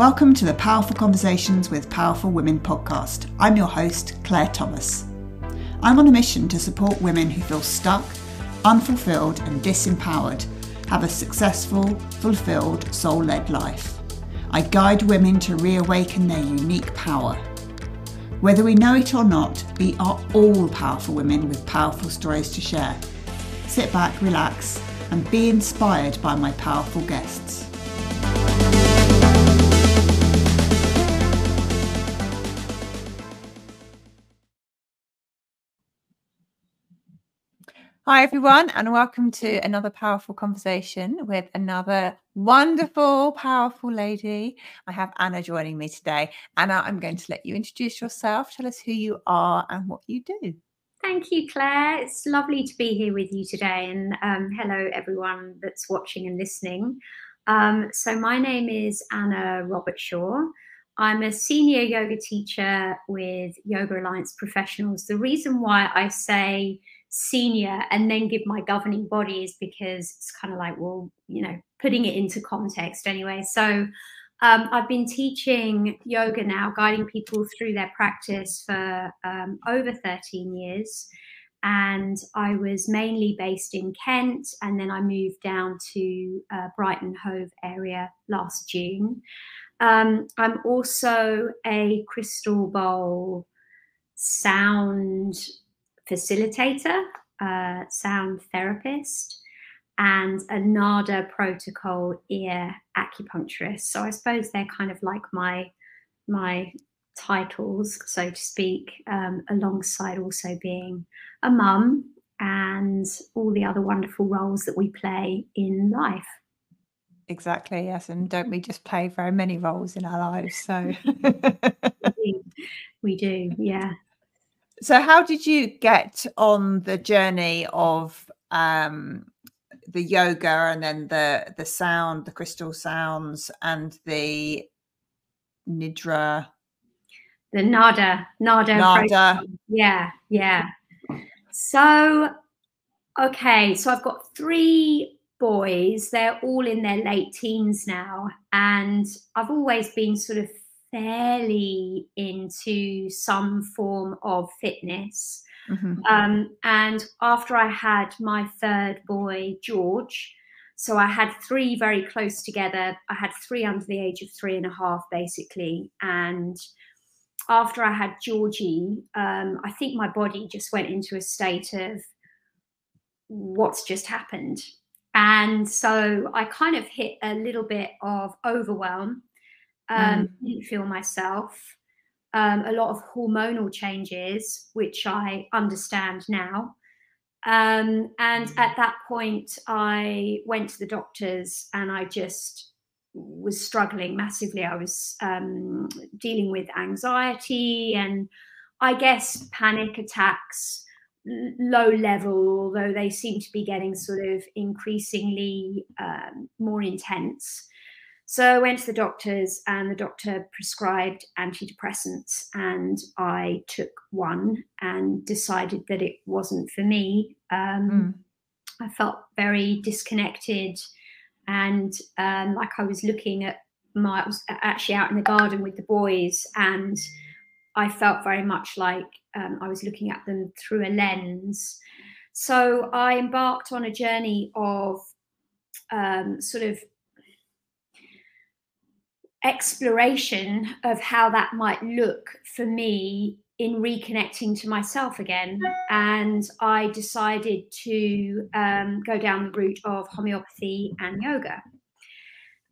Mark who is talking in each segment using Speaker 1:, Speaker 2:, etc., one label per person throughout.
Speaker 1: Welcome to the Powerful Conversations with Powerful Women podcast. I'm your host, Claire Thomas. I'm on a mission to support women who feel stuck, unfulfilled, and disempowered have a successful, fulfilled, soul led life. I guide women to reawaken their unique power. Whether we know it or not, we are all powerful women with powerful stories to share. Sit back, relax, and be inspired by my powerful guests. Hi, everyone, and welcome to another powerful conversation with another wonderful, powerful lady. I have Anna joining me today. Anna, I'm going to let you introduce yourself, tell us who you are and what you do.
Speaker 2: Thank you, Claire. It's lovely to be here with you today. And um, hello, everyone that's watching and listening. Um, so, my name is Anna Robertshaw. I'm a senior yoga teacher with Yoga Alliance Professionals. The reason why I say senior and then give my governing bodies because it's kind of like, well, you know, putting it into context anyway. So um, I've been teaching yoga now, guiding people through their practice for um, over 13 years. And I was mainly based in Kent, and then I moved down to uh, Brighton Hove area last June. Um, I'm also a crystal bowl sound facilitator, uh, sound therapist, and a NADA protocol ear acupuncturist. So I suppose they're kind of like my my titles, so to speak, um, alongside also being a mum and all the other wonderful roles that we play in life.
Speaker 1: Exactly, yes. And don't we just play very many roles in our lives? So
Speaker 2: we do, yeah.
Speaker 1: So, how did you get on the journey of um, the yoga and then the the sound, the crystal sounds, and the nidra?
Speaker 2: The nada, nada,
Speaker 1: nada.
Speaker 2: Yeah, yeah. So, okay, so I've got three boys. They're all in their late teens now, and I've always been sort of fairly into some form of fitness. Mm-hmm. Um, and after I had my third boy, George, so I had three very close together. I had three under the age of three and a half, basically. And after I had Georgie, um, I think my body just went into a state of what's just happened. And so I kind of hit a little bit of overwhelm um, mm. didn't feel myself. Um, a lot of hormonal changes, which I understand now. Um, and mm. at that point, I went to the doctors and I just was struggling massively. I was um, dealing with anxiety and I guess panic attacks, low level, although they seem to be getting sort of increasingly um, more intense. So I went to the doctors, and the doctor prescribed antidepressants, and I took one and decided that it wasn't for me. Um, mm. I felt very disconnected, and um, like I was looking at my, I was actually out in the garden with the boys, and I felt very much like um, I was looking at them through a lens. So I embarked on a journey of um, sort of exploration of how that might look for me in reconnecting to myself again. And I decided to um, go down the route of homeopathy and yoga.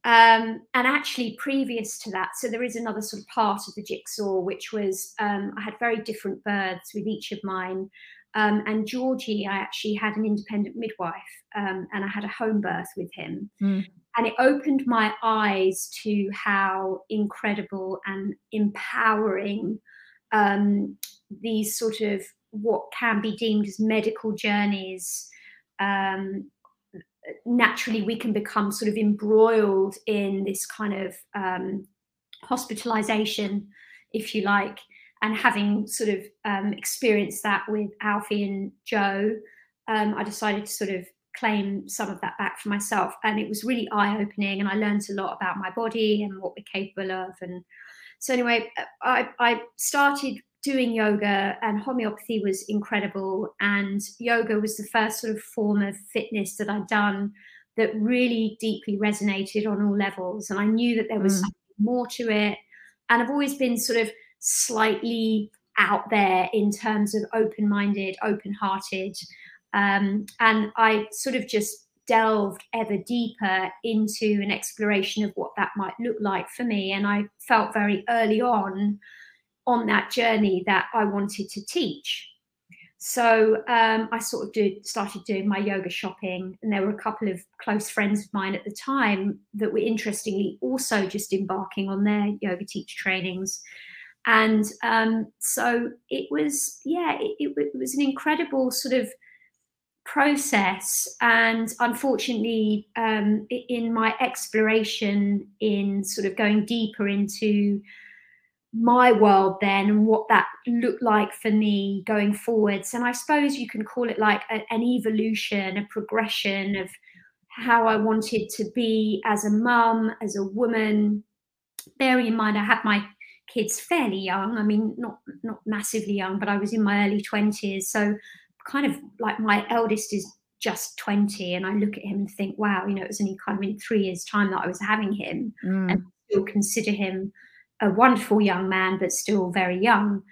Speaker 2: Um, and actually, previous to that, so there is another sort of part of the jigsaw, which was um, I had very different births with each of mine. Um, and Georgie, I actually had an independent midwife um, and I had a home birth with him. Mm and it opened my eyes to how incredible and empowering um, these sort of what can be deemed as medical journeys um, naturally we can become sort of embroiled in this kind of um, hospitalization if you like. And having sort of um, experienced that with alfie and joe um, i decided to sort of claim some of that back for myself. And it was really eye opening. And I learned a lot about my body and what we're capable of. And so, anyway, I, I started doing yoga, and homeopathy was incredible. And yoga was the first sort of form of fitness that I'd done that really deeply resonated on all levels. And I knew that there was mm. something more to it. And I've always been sort of slightly out there in terms of open minded, open hearted. Um, and I sort of just delved ever deeper into an exploration of what that might look like for me. And I felt very early on on that journey that I wanted to teach. So um, I sort of did, started doing my yoga shopping, and there were a couple of close friends of mine at the time that were interestingly also just embarking on their yoga teacher trainings. And um, so it was, yeah, it, it was an incredible sort of process and unfortunately um, in my exploration in sort of going deeper into my world then and what that looked like for me going forwards. And i suppose you can call it like a, an evolution a progression of how i wanted to be as a mum as a woman. Bearing in mind i had my kids fairly young i mean not not massively young but i was in my early 20s so kind of like my eldest is just 20 and I look at him and think, wow, you know, it was only kind of in three years' time that I was having him mm. and still consider him a wonderful young man, but still very young.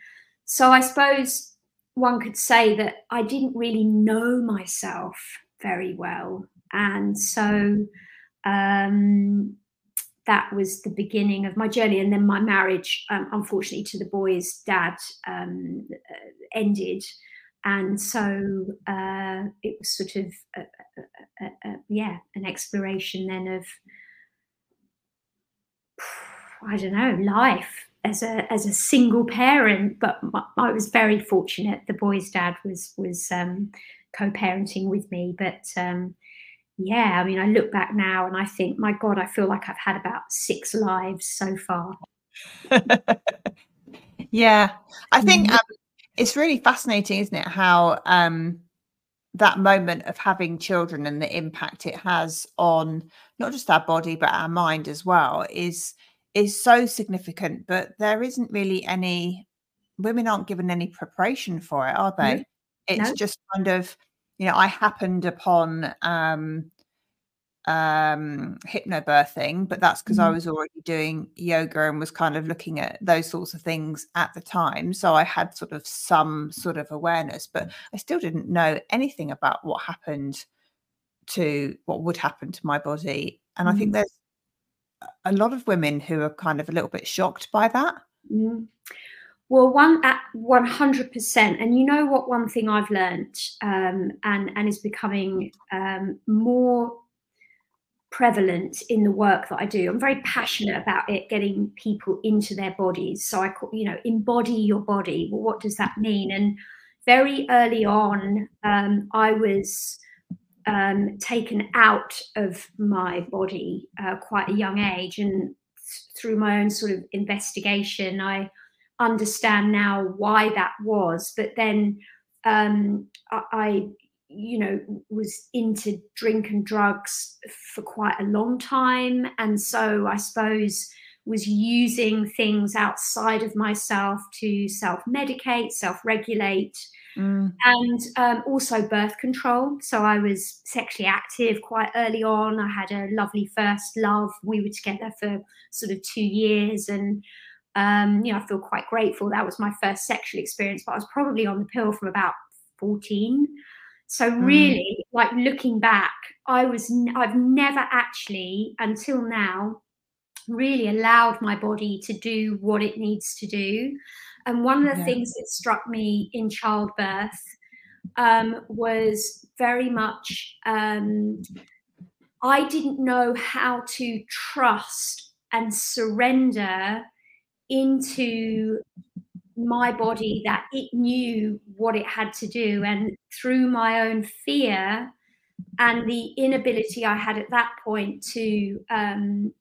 Speaker 2: So I suppose one could say that I didn't really know myself very well. And so um, that was the beginning of my journey. And then my marriage, um, unfortunately, to the boy's dad um, ended and so uh, it was sort of a, a, a, yeah an exploration then of I don't know life as a as a single parent. But I was very fortunate. The boy's dad was was um, co-parenting with me, but. Um, yeah, I mean, I look back now and I think, my God, I feel like I've had about six lives so far.
Speaker 1: yeah, I think mm-hmm. um, it's really fascinating, isn't it? How um, that moment of having children and the impact it has on not just our body but our mind as well is is so significant. But there isn't really any women aren't given any preparation for it, are they? No. It's no. just kind of you know I happened upon um, um hypnobirthing but that's because mm-hmm. i was already doing yoga and was kind of looking at those sorts of things at the time so i had sort of some sort of awareness but i still didn't know anything about what happened to what would happen to my body and mm-hmm. i think mm-hmm. there's a lot of women who are kind of a little bit shocked by that
Speaker 2: mm-hmm. Well, one at one hundred percent, and you know what? One thing I've learned, um, and and is becoming um, more prevalent in the work that I do. I'm very passionate about it getting people into their bodies. So I call, you know, embody your body. Well, what does that mean? And very early on, um, I was um, taken out of my body uh, quite a young age, and through my own sort of investigation, I understand now why that was. But then um, I, I you know, was into drink and drugs for quite a long time. And so I suppose was using things outside of myself to self medicate, self regulate, mm. and um, also birth control. So I was sexually active quite early on. I had a lovely first love. We were together for sort of two years. And, um, you know, I feel quite grateful. That was my first sexual experience, but I was probably on the pill from about 14. So mm. really, mm. like looking back, I was I've never actually until now really allowed my body to do what it needs to do. And one of the yeah. things that struck me in childbirth um, was very much um, I didn't know how to trust and surrender into my body that it knew what it had to do. And through my own fear and the inability I had at that point to um,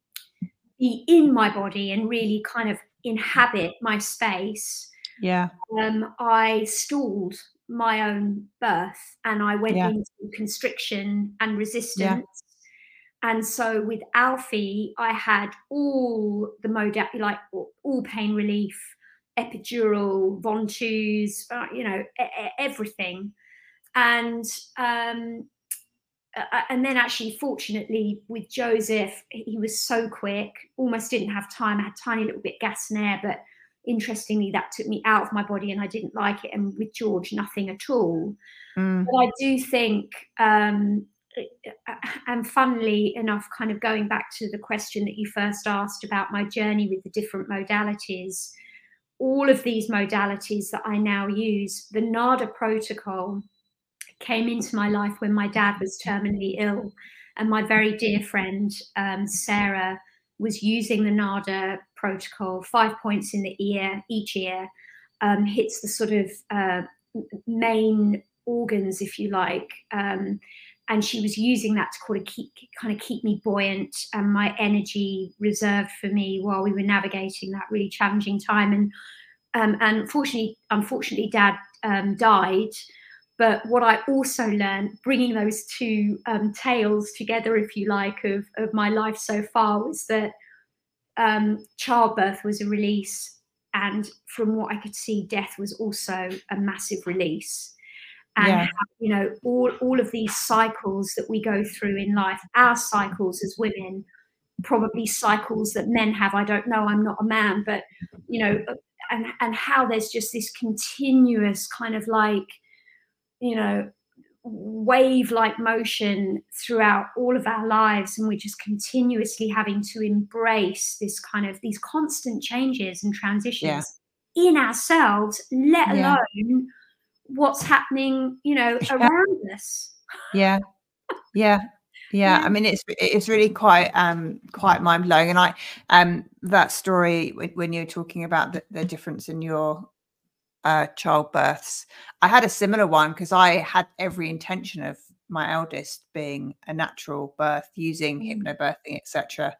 Speaker 2: be in my body and really kind of inhabit my space.
Speaker 1: Yeah.
Speaker 2: Um, I stalled my own birth and I went yeah. into constriction and resistance. Yeah. And so with Alfie, I had all the modality, like all pain relief, epidural, Ventouse, uh, you know, everything. And um, and then actually fortunately with joseph he was so quick almost didn't have time i had tiny little bit gas and air but interestingly that took me out of my body and i didn't like it and with george nothing at all mm. but i do think um, and funnily enough kind of going back to the question that you first asked about my journey with the different modalities all of these modalities that i now use the nada protocol came into my life when my dad was terminally ill. And my very dear friend, um, Sarah, was using the NADA protocol, five points in the ear, each ear, um, hits the sort of uh, main organs, if you like. Um, and she was using that to kind of keep kind of keep me buoyant and my energy reserved for me while we were navigating that really challenging time. And um, and fortunately, unfortunately, Dad um, died. But what I also learned, bringing those two um, tales together, if you like, of, of my life so far, was that um, childbirth was a release. And from what I could see, death was also a massive release. And yeah. you know, all, all of these cycles that we go through in life, our cycles as women, probably cycles that men have. I don't know, I'm not a man, but you know, and and how there's just this continuous kind of like you know, wave like motion throughout all of our lives and we're just continuously having to embrace this kind of these constant changes and transitions yeah. in ourselves let alone yeah. What's happening you know around us.
Speaker 1: Yeah. Yeah. Yeah, I mean it's it's really quite um quite mind blowing, and I um that story when you're talking about the, the difference in your uh, childbirths. I had a similar one because I had every intention of my eldest being a natural birth using mm. hypnobirthing, etc.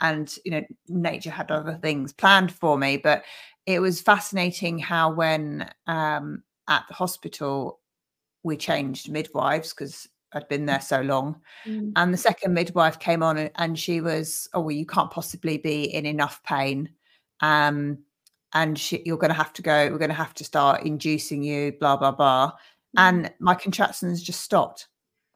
Speaker 1: And you know, nature had other things planned for me, but it was fascinating how when um, at the hospital we changed midwives because I'd been there so long. Mm. And the second midwife came on and she was, oh, well, you can't possibly be in enough pain. Um, and she, you're going to have to go we're going to have to start inducing you blah blah blah mm. and my contractions just stopped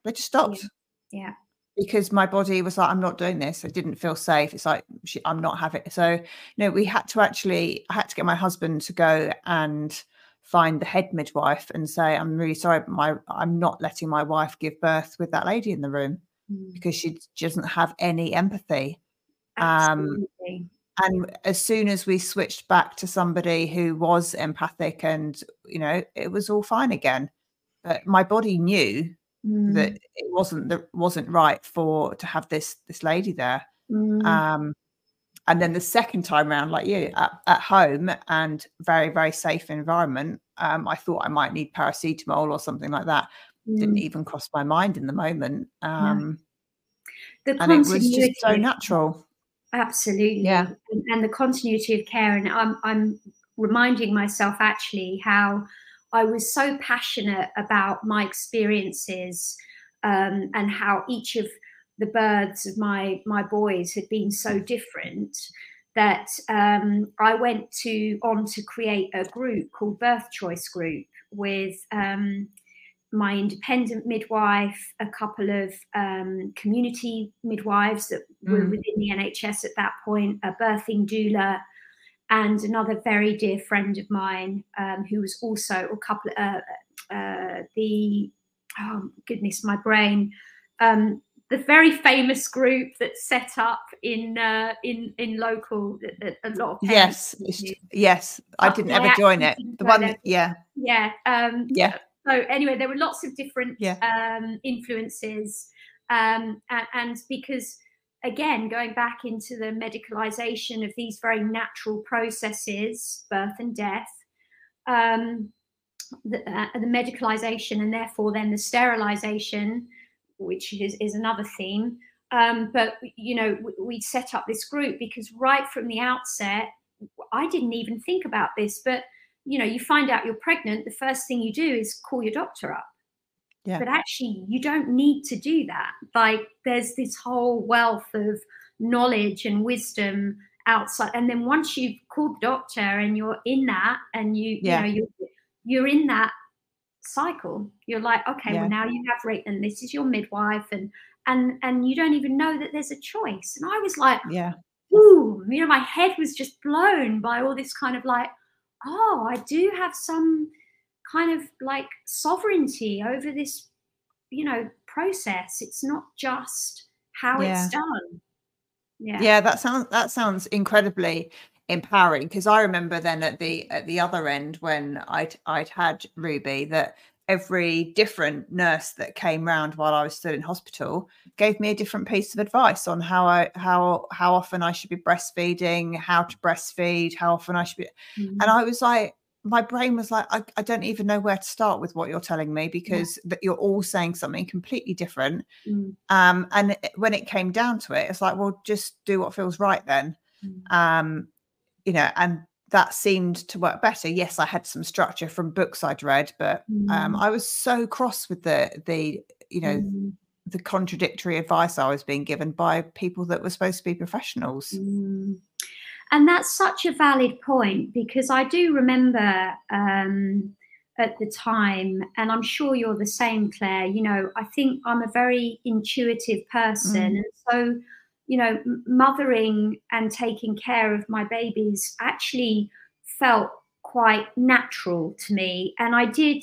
Speaker 1: they just stopped
Speaker 2: yeah. yeah.
Speaker 1: because my body was like i'm not doing this i didn't feel safe it's like i'm not having it so you know we had to actually i had to get my husband to go and find the head midwife and say i'm really sorry but my i'm not letting my wife give birth with that lady in the room mm. because she doesn't have any empathy um, Absolutely. um and as soon as we switched back to somebody who was empathic and you know it was all fine again but my body knew mm. that it wasn't that wasn't right for to have this this lady there mm. um and then the second time around like you at, at home and very very safe environment um i thought i might need paracetamol or something like that mm. didn't even cross my mind in the moment um yeah. and it was just so natural
Speaker 2: Absolutely.
Speaker 1: Yeah.
Speaker 2: And, and, the continuity of care. And I'm, I'm reminding myself actually how I was so passionate about my experiences um, and how each of the births of my my boys had been so different that um, I went to on to create a group called Birth Choice Group with um, my independent midwife, a couple of um, community midwives that were mm. within the NHS at that point, a birthing doula, and another very dear friend of mine um, who was also a couple uh, uh, the oh goodness my brain um, the very famous group that's set up in uh, in in local a, a lot of
Speaker 1: yes yes I didn't ever join it. the one that, yeah.
Speaker 2: Yeah um,
Speaker 1: yeah.
Speaker 2: so anyway, there were lots of different yeah. um, influences, um, and, and, because again, going back into the medicalization of these very natural processes, birth and death, um, the, uh, the medicalization, and therefore then the sterilization, which is, is another theme. Um, but you know, we, we set up this group because right from the outset, I didn't even think about this, but you know, you find out you're pregnant, the first thing you do is call your doctor up.
Speaker 1: Yeah.
Speaker 2: But actually, you don't need to do that. Like, there's this whole wealth of knowledge and wisdom outside. And then once you've called the doctor and you're in that, and you,
Speaker 1: Yeah.
Speaker 2: you know, you're, you're in that cycle. You're like, okay,
Speaker 1: Yeah.
Speaker 2: well now you have and this is your midwife, and and and you don't even know that there's a choice. And I was like,
Speaker 1: Yeah.
Speaker 2: ooh, you know, my head was just blown by all this kind of like, oh, I do have some kind of like sovereignty over this, you know, process. It's not just how
Speaker 1: Yeah.
Speaker 2: it's done. Yeah.
Speaker 1: yeah that sounds that sounds incredibly empowering because i remember then at the at the other end when i'd i'd had ruby that every different nurse that came round while i was still in hospital gave me a different piece of advice on how i how how often i should be breastfeeding how to breastfeed how often i should be
Speaker 2: Mhm.
Speaker 1: and i was like my brain was like I, I don't even know where to start with what you're telling me because that you're all saying something completely different.
Speaker 2: Mm,
Speaker 1: um and when it came down to it it's like well just do what feels right then.
Speaker 2: Mm,
Speaker 1: um you know and that seemed to work better yes i had some structure from books i'd read but um
Speaker 2: mm,
Speaker 1: i was so cross with the the you know
Speaker 2: mm,
Speaker 1: the contradictory advice i was being given by people that were supposed to be professionals
Speaker 2: mm. And that's such a valid point because I do remember um, at the time, and I'm sure you're the same, Claire. You know, I think I'm a very intuitive person.
Speaker 1: Mm.
Speaker 2: And so, you know, mothering and taking care of my babies actually felt quite natural to me. And I did,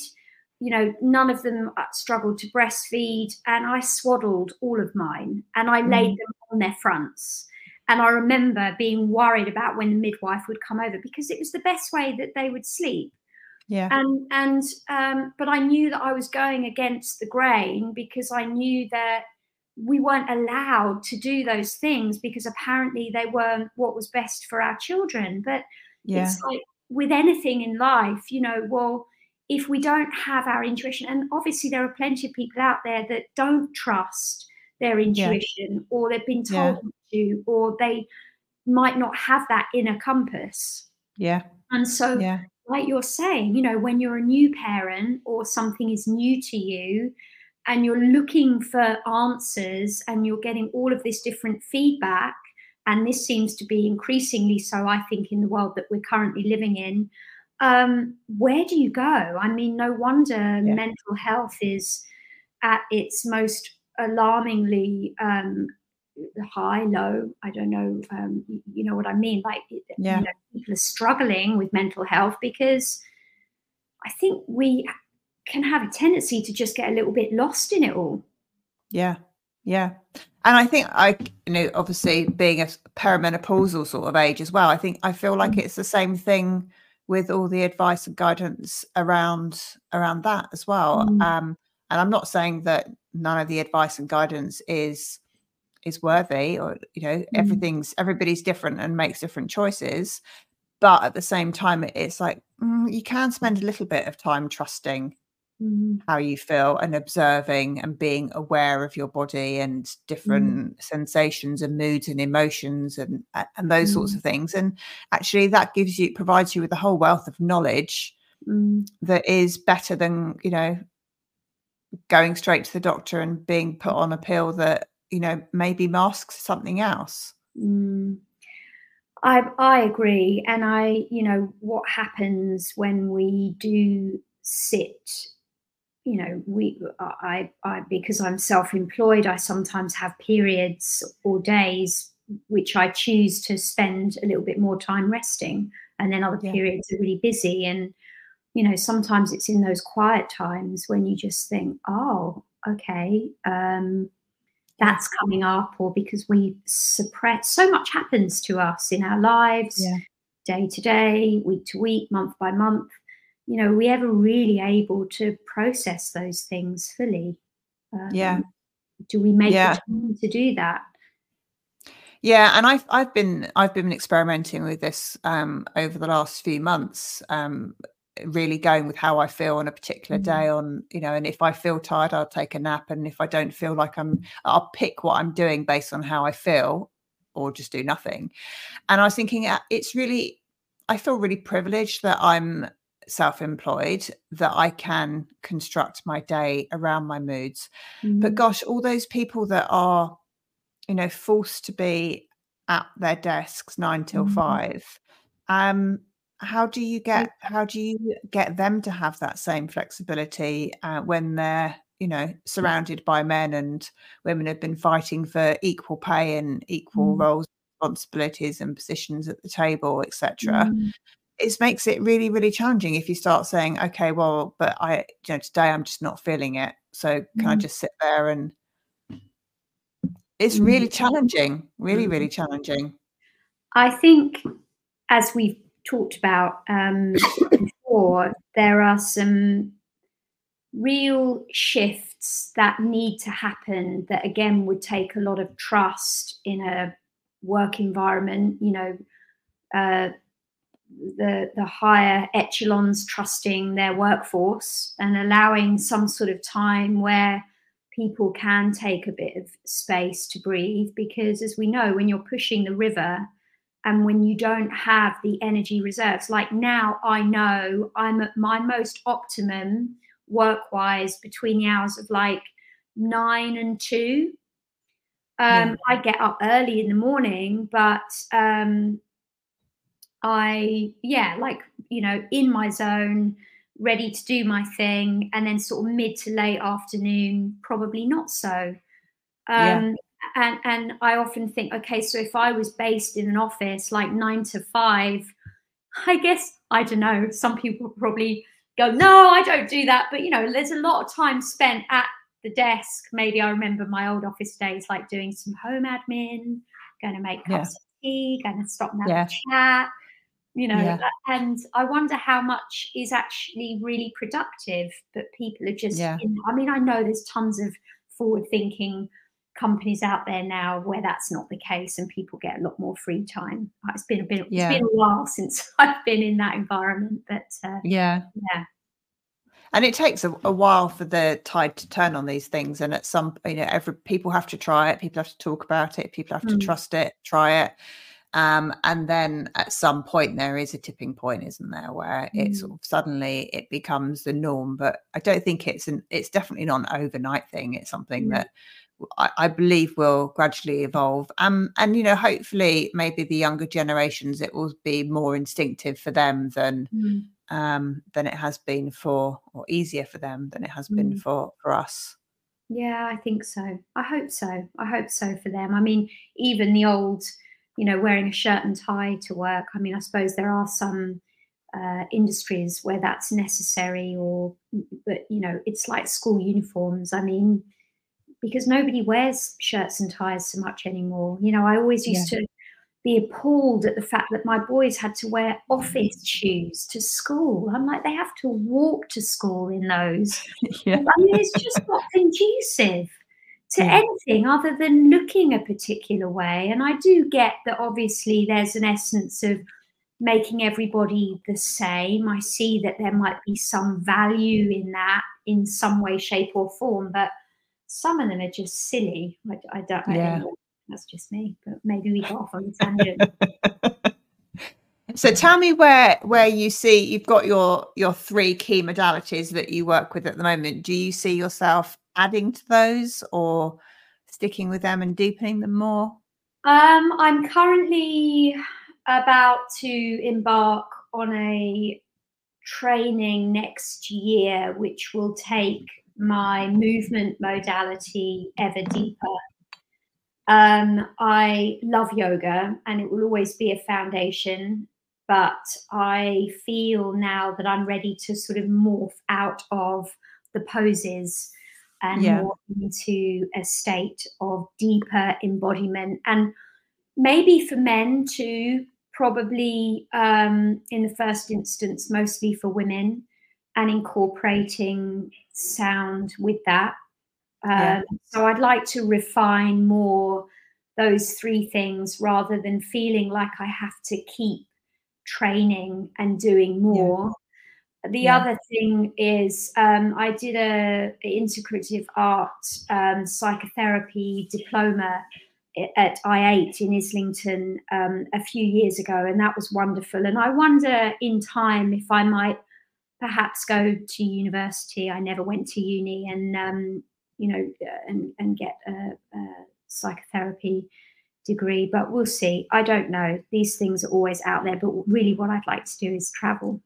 Speaker 2: you know, none of them uh, struggled to breastfeed, and I swaddled all of mine and I laid
Speaker 1: Mm.
Speaker 2: them on their fronts. And I remember being worried about when the midwife would come over because it was the best way that they would sleep.
Speaker 1: yeah
Speaker 2: And and um, but I knew that I was going against the grain because I knew that we weren't allowed to do those things because apparently they weren't what was best for our children. But
Speaker 1: yeah
Speaker 2: it's like with anything in life, you know, well, if we don't have our intuition, and obviously there are plenty of people out there that don't trust their intuition or they've been
Speaker 1: Yeah.
Speaker 2: told to, or they might not have that inner compass.
Speaker 1: yeah
Speaker 2: And so,
Speaker 1: yeah
Speaker 2: like you're saying, you know, when you're a new parent or something is new to you and you're looking for answers and you're getting all of this different feedback, and this seems to be increasingly so, I think, in the world that we're currently living in. Um, where do you go? I mean, no wonder mental health is at its most alarmingly um, high, low. I don't know. Um, you know what I mean? Like,
Speaker 1: Yeah.
Speaker 2: you know, people are struggling with mental health because I think we can have a tendency to just get a little bit lost in it all.
Speaker 1: Yeah, yeah. And I think I, you know, obviously being a perimenopausal sort of age as well, I think I feel like
Speaker 2: Mm.
Speaker 1: it's the same thing with all the advice and guidance around around that as well.
Speaker 2: Mm.
Speaker 1: Um, and I'm not saying that none of the advice and guidance is is worthy or you know
Speaker 2: Mm.
Speaker 1: everything's everybody's different and makes different choices but at the same time it's like mm, you can spend a little bit of time trusting
Speaker 2: Mm.
Speaker 1: how you feel and observing and being aware of your body and different sensations and moods and emotions and and those sorts
Speaker 2: Mm.
Speaker 1: of things and actually that gives you provides you with a whole wealth of knowledge
Speaker 2: Mm.
Speaker 1: that is better than you know going straight to the doctor and being put on a pill that you know maybe masks something else
Speaker 2: Mm. I I agree, and I you know what happens when we do sit. You know, we I I because I'm self-employed, I sometimes have periods or days which I choose to spend a little bit more time resting, and then other
Speaker 1: Yeah.
Speaker 2: periods are really busy. And you know, sometimes it's in those quiet times when you just think, oh, okay. Um, that's coming up or because we suppress so much happens to us in our lives
Speaker 1: Yeah.
Speaker 2: day to day week to week month by month you know are we ever really able to process those things fully um,
Speaker 1: Yeah.
Speaker 2: do we make
Speaker 1: Yeah.
Speaker 2: the time to do that
Speaker 1: Yeah, and I've I've been I've been experimenting with this um, over the last few months, um, really going with how I feel on a particular
Speaker 2: Mm.
Speaker 1: day. On you know, and if I feel tired, I'll take a nap, and if I don't feel like I'm, I'll pick what I'm doing based on how I feel, or just do nothing. And I was thinking, uh, it's really, I feel really privileged that I'm self-employed that I can construct my day around my moods.
Speaker 2: Mm.
Speaker 1: But gosh, all those people that are, you know, forced to be at their desks nine till
Speaker 2: Mhm.
Speaker 1: five, um, how do you get how do you get them to have that same flexibility uh, when they're you know surrounded by men and women have been fighting for equal pay and equal
Speaker 2: Mm.
Speaker 1: roles, responsibilities, and positions at the table, etc
Speaker 2: Mm.
Speaker 1: It makes it really really challenging if you start saying okay well but i you know today i'm just not feeling it so can i
Speaker 2: Mhm.
Speaker 1: just sit there and it's
Speaker 2: Mm.
Speaker 1: really challenging really
Speaker 2: Mm.
Speaker 1: really challenging
Speaker 2: I think, as we've talked about um, before, there are some real shifts that need to happen that, again, would take a lot of trust in a work environment. You know, uh, the the higher echelons trusting their workforce and allowing some sort of time where people can take a bit of space to breathe because as we know when you're pushing the river and when you don't have the energy reserves like now i know i'm at my most optimum work wise between the hours of like 9 and 2 um,
Speaker 1: Yeah.
Speaker 2: i get up early in the morning but um, I, yeah, like, you know, in my zone, ready to do my thing, and then sort of mid to late afternoon, probably not so.
Speaker 1: Yeah.
Speaker 2: Um, and and I often think, okay, so if I was based in an office like nine to five, I guess I don't know. Some people probably go, no, I don't do that. But you know, there's a lot of time spent at the desk. Maybe I remember my old office days, like doing some home admin, going to make
Speaker 1: Yeah.
Speaker 2: cups of tea, going to stop and have
Speaker 1: Yeah.
Speaker 2: a chat you know
Speaker 1: Yeah.
Speaker 2: and i wonder how much is actually really productive but people are just
Speaker 1: Yeah.
Speaker 2: in, i mean i know there's tons of forward thinking companies out there now where that's not the case and people get a lot more free time it's been a bit
Speaker 1: Yeah.
Speaker 2: it's been a while since i've been in that environment but uh,
Speaker 1: yeah
Speaker 2: yeah
Speaker 1: and it takes a, a while for the tide to turn on these things and at some you know every people have to try it people have to talk about it people have to
Speaker 2: Mm.
Speaker 1: trust it try it um, and then at some point there is a tipping point isn't there where it
Speaker 2: Mm.
Speaker 1: sort of suddenly it becomes the norm but i don't think it's an it's definitely not an overnight thing it's something
Speaker 2: Yeah.
Speaker 1: that I, I believe will gradually evolve um, and you know hopefully maybe the younger generations it will be more instinctive for them than
Speaker 2: Mm.
Speaker 1: um, than it has been for, or easier for them than it has been
Speaker 2: Mm.
Speaker 1: for for us.
Speaker 2: Yeah, I think so. I hope so. I hope so for them. I mean, even the old, you know, wearing a shirt and tie to work. I mean, I suppose there are some uh, industries where that's necessary, or but you know, it's like school uniforms. I mean, because nobody wears shirts and ties so much anymore. You know, I always used to be appalled at the fact that my boys had to wear office shoes to school. I'm like, they have to walk to school in those.
Speaker 1: yeah,
Speaker 2: I mean, it's just not conducive to
Speaker 1: Yeah.
Speaker 2: anything other than looking a particular way. And I do get that obviously there's an essence of making everybody the same. I see that there might be some value in that in some way, shape, or form, but some of them are just silly. I, I don't know.
Speaker 1: Yeah.
Speaker 2: Anyway, that's just me, but maybe we got off on a tangent.
Speaker 1: so tell me where where you see you've got your your three key modalities that you work with at the moment. Do you see yourself adding to those or sticking with them and deepening them more?
Speaker 2: Um, I'm currently about to embark on a training next year, which will take my movement modality ever deeper. Um, I love yoga and it will always be a foundation, but I feel now that I'm ready to sort of morph out of the poses and
Speaker 1: Yeah.
Speaker 2: more into a state of deeper embodiment and maybe for men too probably um, in the first instance mostly for women and incorporating sound with that um,
Speaker 1: Yeah.
Speaker 2: so i'd like to refine more those three things rather than feeling like i have to keep training and doing more the
Speaker 1: Yeah.
Speaker 2: other thing is um, I did a, a integrative art um, psychotherapy diploma at IATE in Islington um, a few years ago, and that was wonderful. And I wonder in time if I might perhaps go to university. I never went to uni, and um, you know, and and get a, a psychotherapy degree. But we'll see. I don't know. These things are always out there. But really, what I'd like to do is travel.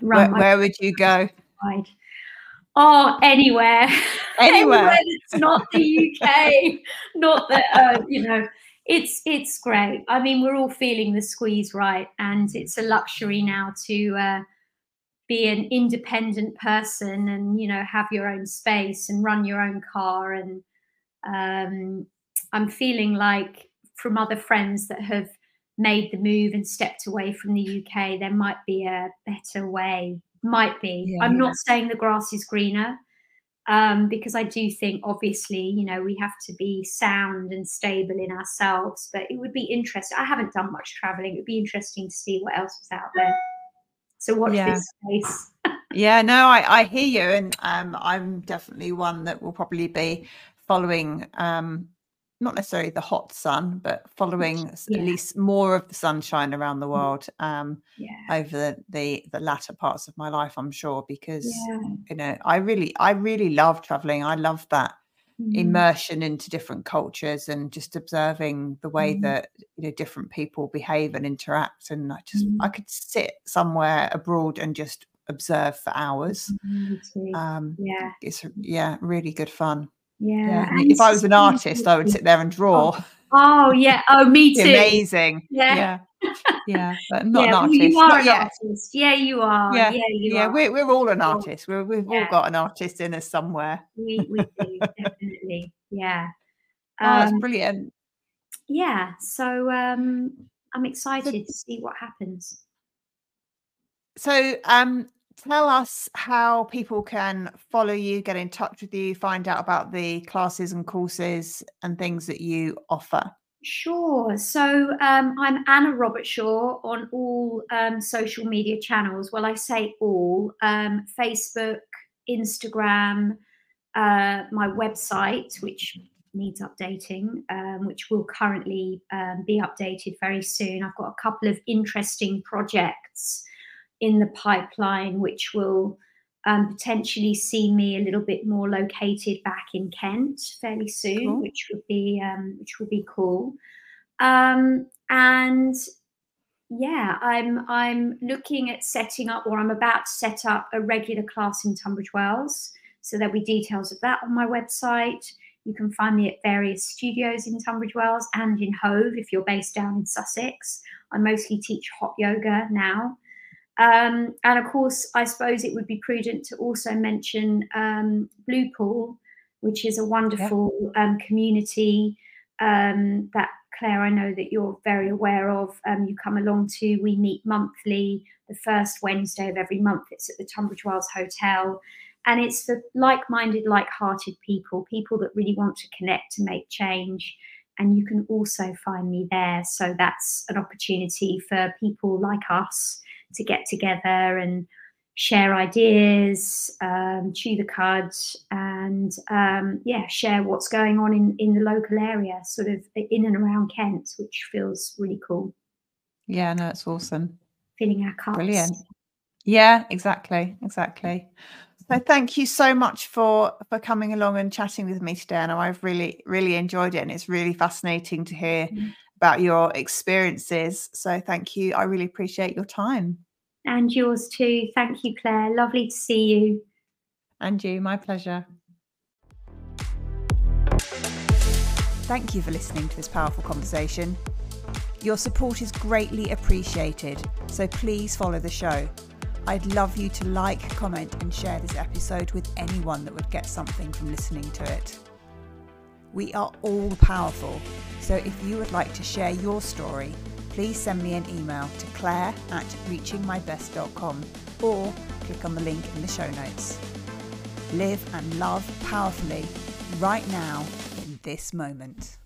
Speaker 1: Where, where would you go?
Speaker 2: Ride. Oh, anywhere.
Speaker 1: Anywhere. anywhere
Speaker 2: that's not the UK. not that uh, you know. It's it's great. I mean, we're all feeling the squeeze, right? And it's a luxury now to uh, be an independent person and you know have your own space and run your own car and um, i'm feeling like from other friends that have made the move and stepped away from the uk there might be a better way might be yeah, i'm not saying the grass is greener um, because i do think obviously you know we have to be sound and stable in ourselves but it would be interesting i haven't done much traveling it would be interesting to see what else was out there so watch yeah. this space.
Speaker 1: yeah, no, I, I hear you, and um, I'm definitely one that will probably be following. Um, not necessarily the hot sun, but following yeah. at least more of the sunshine around the mm. world um, yeah. over the, the, the latter parts of my life. I'm sure because yeah. you know I really I really love traveling. I love that mm. immersion into different cultures and just observing the way mm. that you know different people behave and interact and i just mm. i could sit somewhere abroad and just observe for hours
Speaker 2: mm, um yeah
Speaker 1: it's yeah really good fun
Speaker 2: yeah,
Speaker 1: yeah. if i was an artist i would sit there and draw
Speaker 2: oh, oh yeah oh me too
Speaker 1: amazing yeah, yeah yeah, but not yeah, an artist.
Speaker 2: You are
Speaker 1: not
Speaker 2: an yet. artist. Yeah, you are. Yeah, yeah,
Speaker 1: yeah.
Speaker 2: Are.
Speaker 1: We're, we're all an artist. We're, we've all got an artist in us somewhere.
Speaker 2: We, we do, definitely. Yeah.
Speaker 1: Um, oh, that's um, brilliant.
Speaker 2: Yeah. So um, I'm excited to see what happens.
Speaker 1: So um, tell us how people can follow you, get in touch with you, find out about the classes and courses and things that you offer.
Speaker 2: Sure. So um, I'm Anna Robertshaw on all um, social media channels. Well, I say all um, Facebook, Instagram, uh, my website, which needs updating, um, which will currently um, be updated very soon. I've got a couple of interesting projects in the pipeline, which will um, potentially see me a little bit more located back in Kent fairly soon, cool. which would be um, which would be cool. Um, and yeah, I'm I'm looking at setting up, or I'm about to set up a regular class in Tunbridge Wells. So there'll be details of that on my website. You can find me at various studios in Tunbridge Wells and in Hove if you're based down in Sussex. I mostly teach hot yoga now. Um, and of course, I suppose it would be prudent to also mention um, Blue Pool, which is a wonderful yeah. um, community um, that Claire, I know that you're very aware of. Um, you come along to. We meet monthly, the first Wednesday of every month. It's at the Tunbridge Wells Hotel. And it's for like minded, like hearted people, people that really want to connect to make change. And you can also find me there. So that's an opportunity for people like us to get together and share ideas, um, chew the cud, and um, yeah, share what's going on in, in the local area, sort of in and around Kent, which feels really cool.
Speaker 1: Yeah, no, it's awesome.
Speaker 2: Filling our cups.
Speaker 1: Brilliant. Yeah, exactly, exactly. So thank you so much for for coming along and chatting with me today. And I've really, really enjoyed it, and it's really fascinating to hear mm-hmm. About your experiences. So thank you. I really appreciate your time.
Speaker 2: And yours too. Thank you, Claire. Lovely to see you.
Speaker 1: And you, my pleasure. Thank you for listening to this powerful conversation. Your support is greatly appreciated, so please follow the show. I'd love you to like, comment, and share this episode with anyone that would get something from listening to it. We are all powerful, so if you would like to share your story, please send me an email to claire at reachingmybest.com or click on the link in the show notes. Live and love powerfully right now in this moment.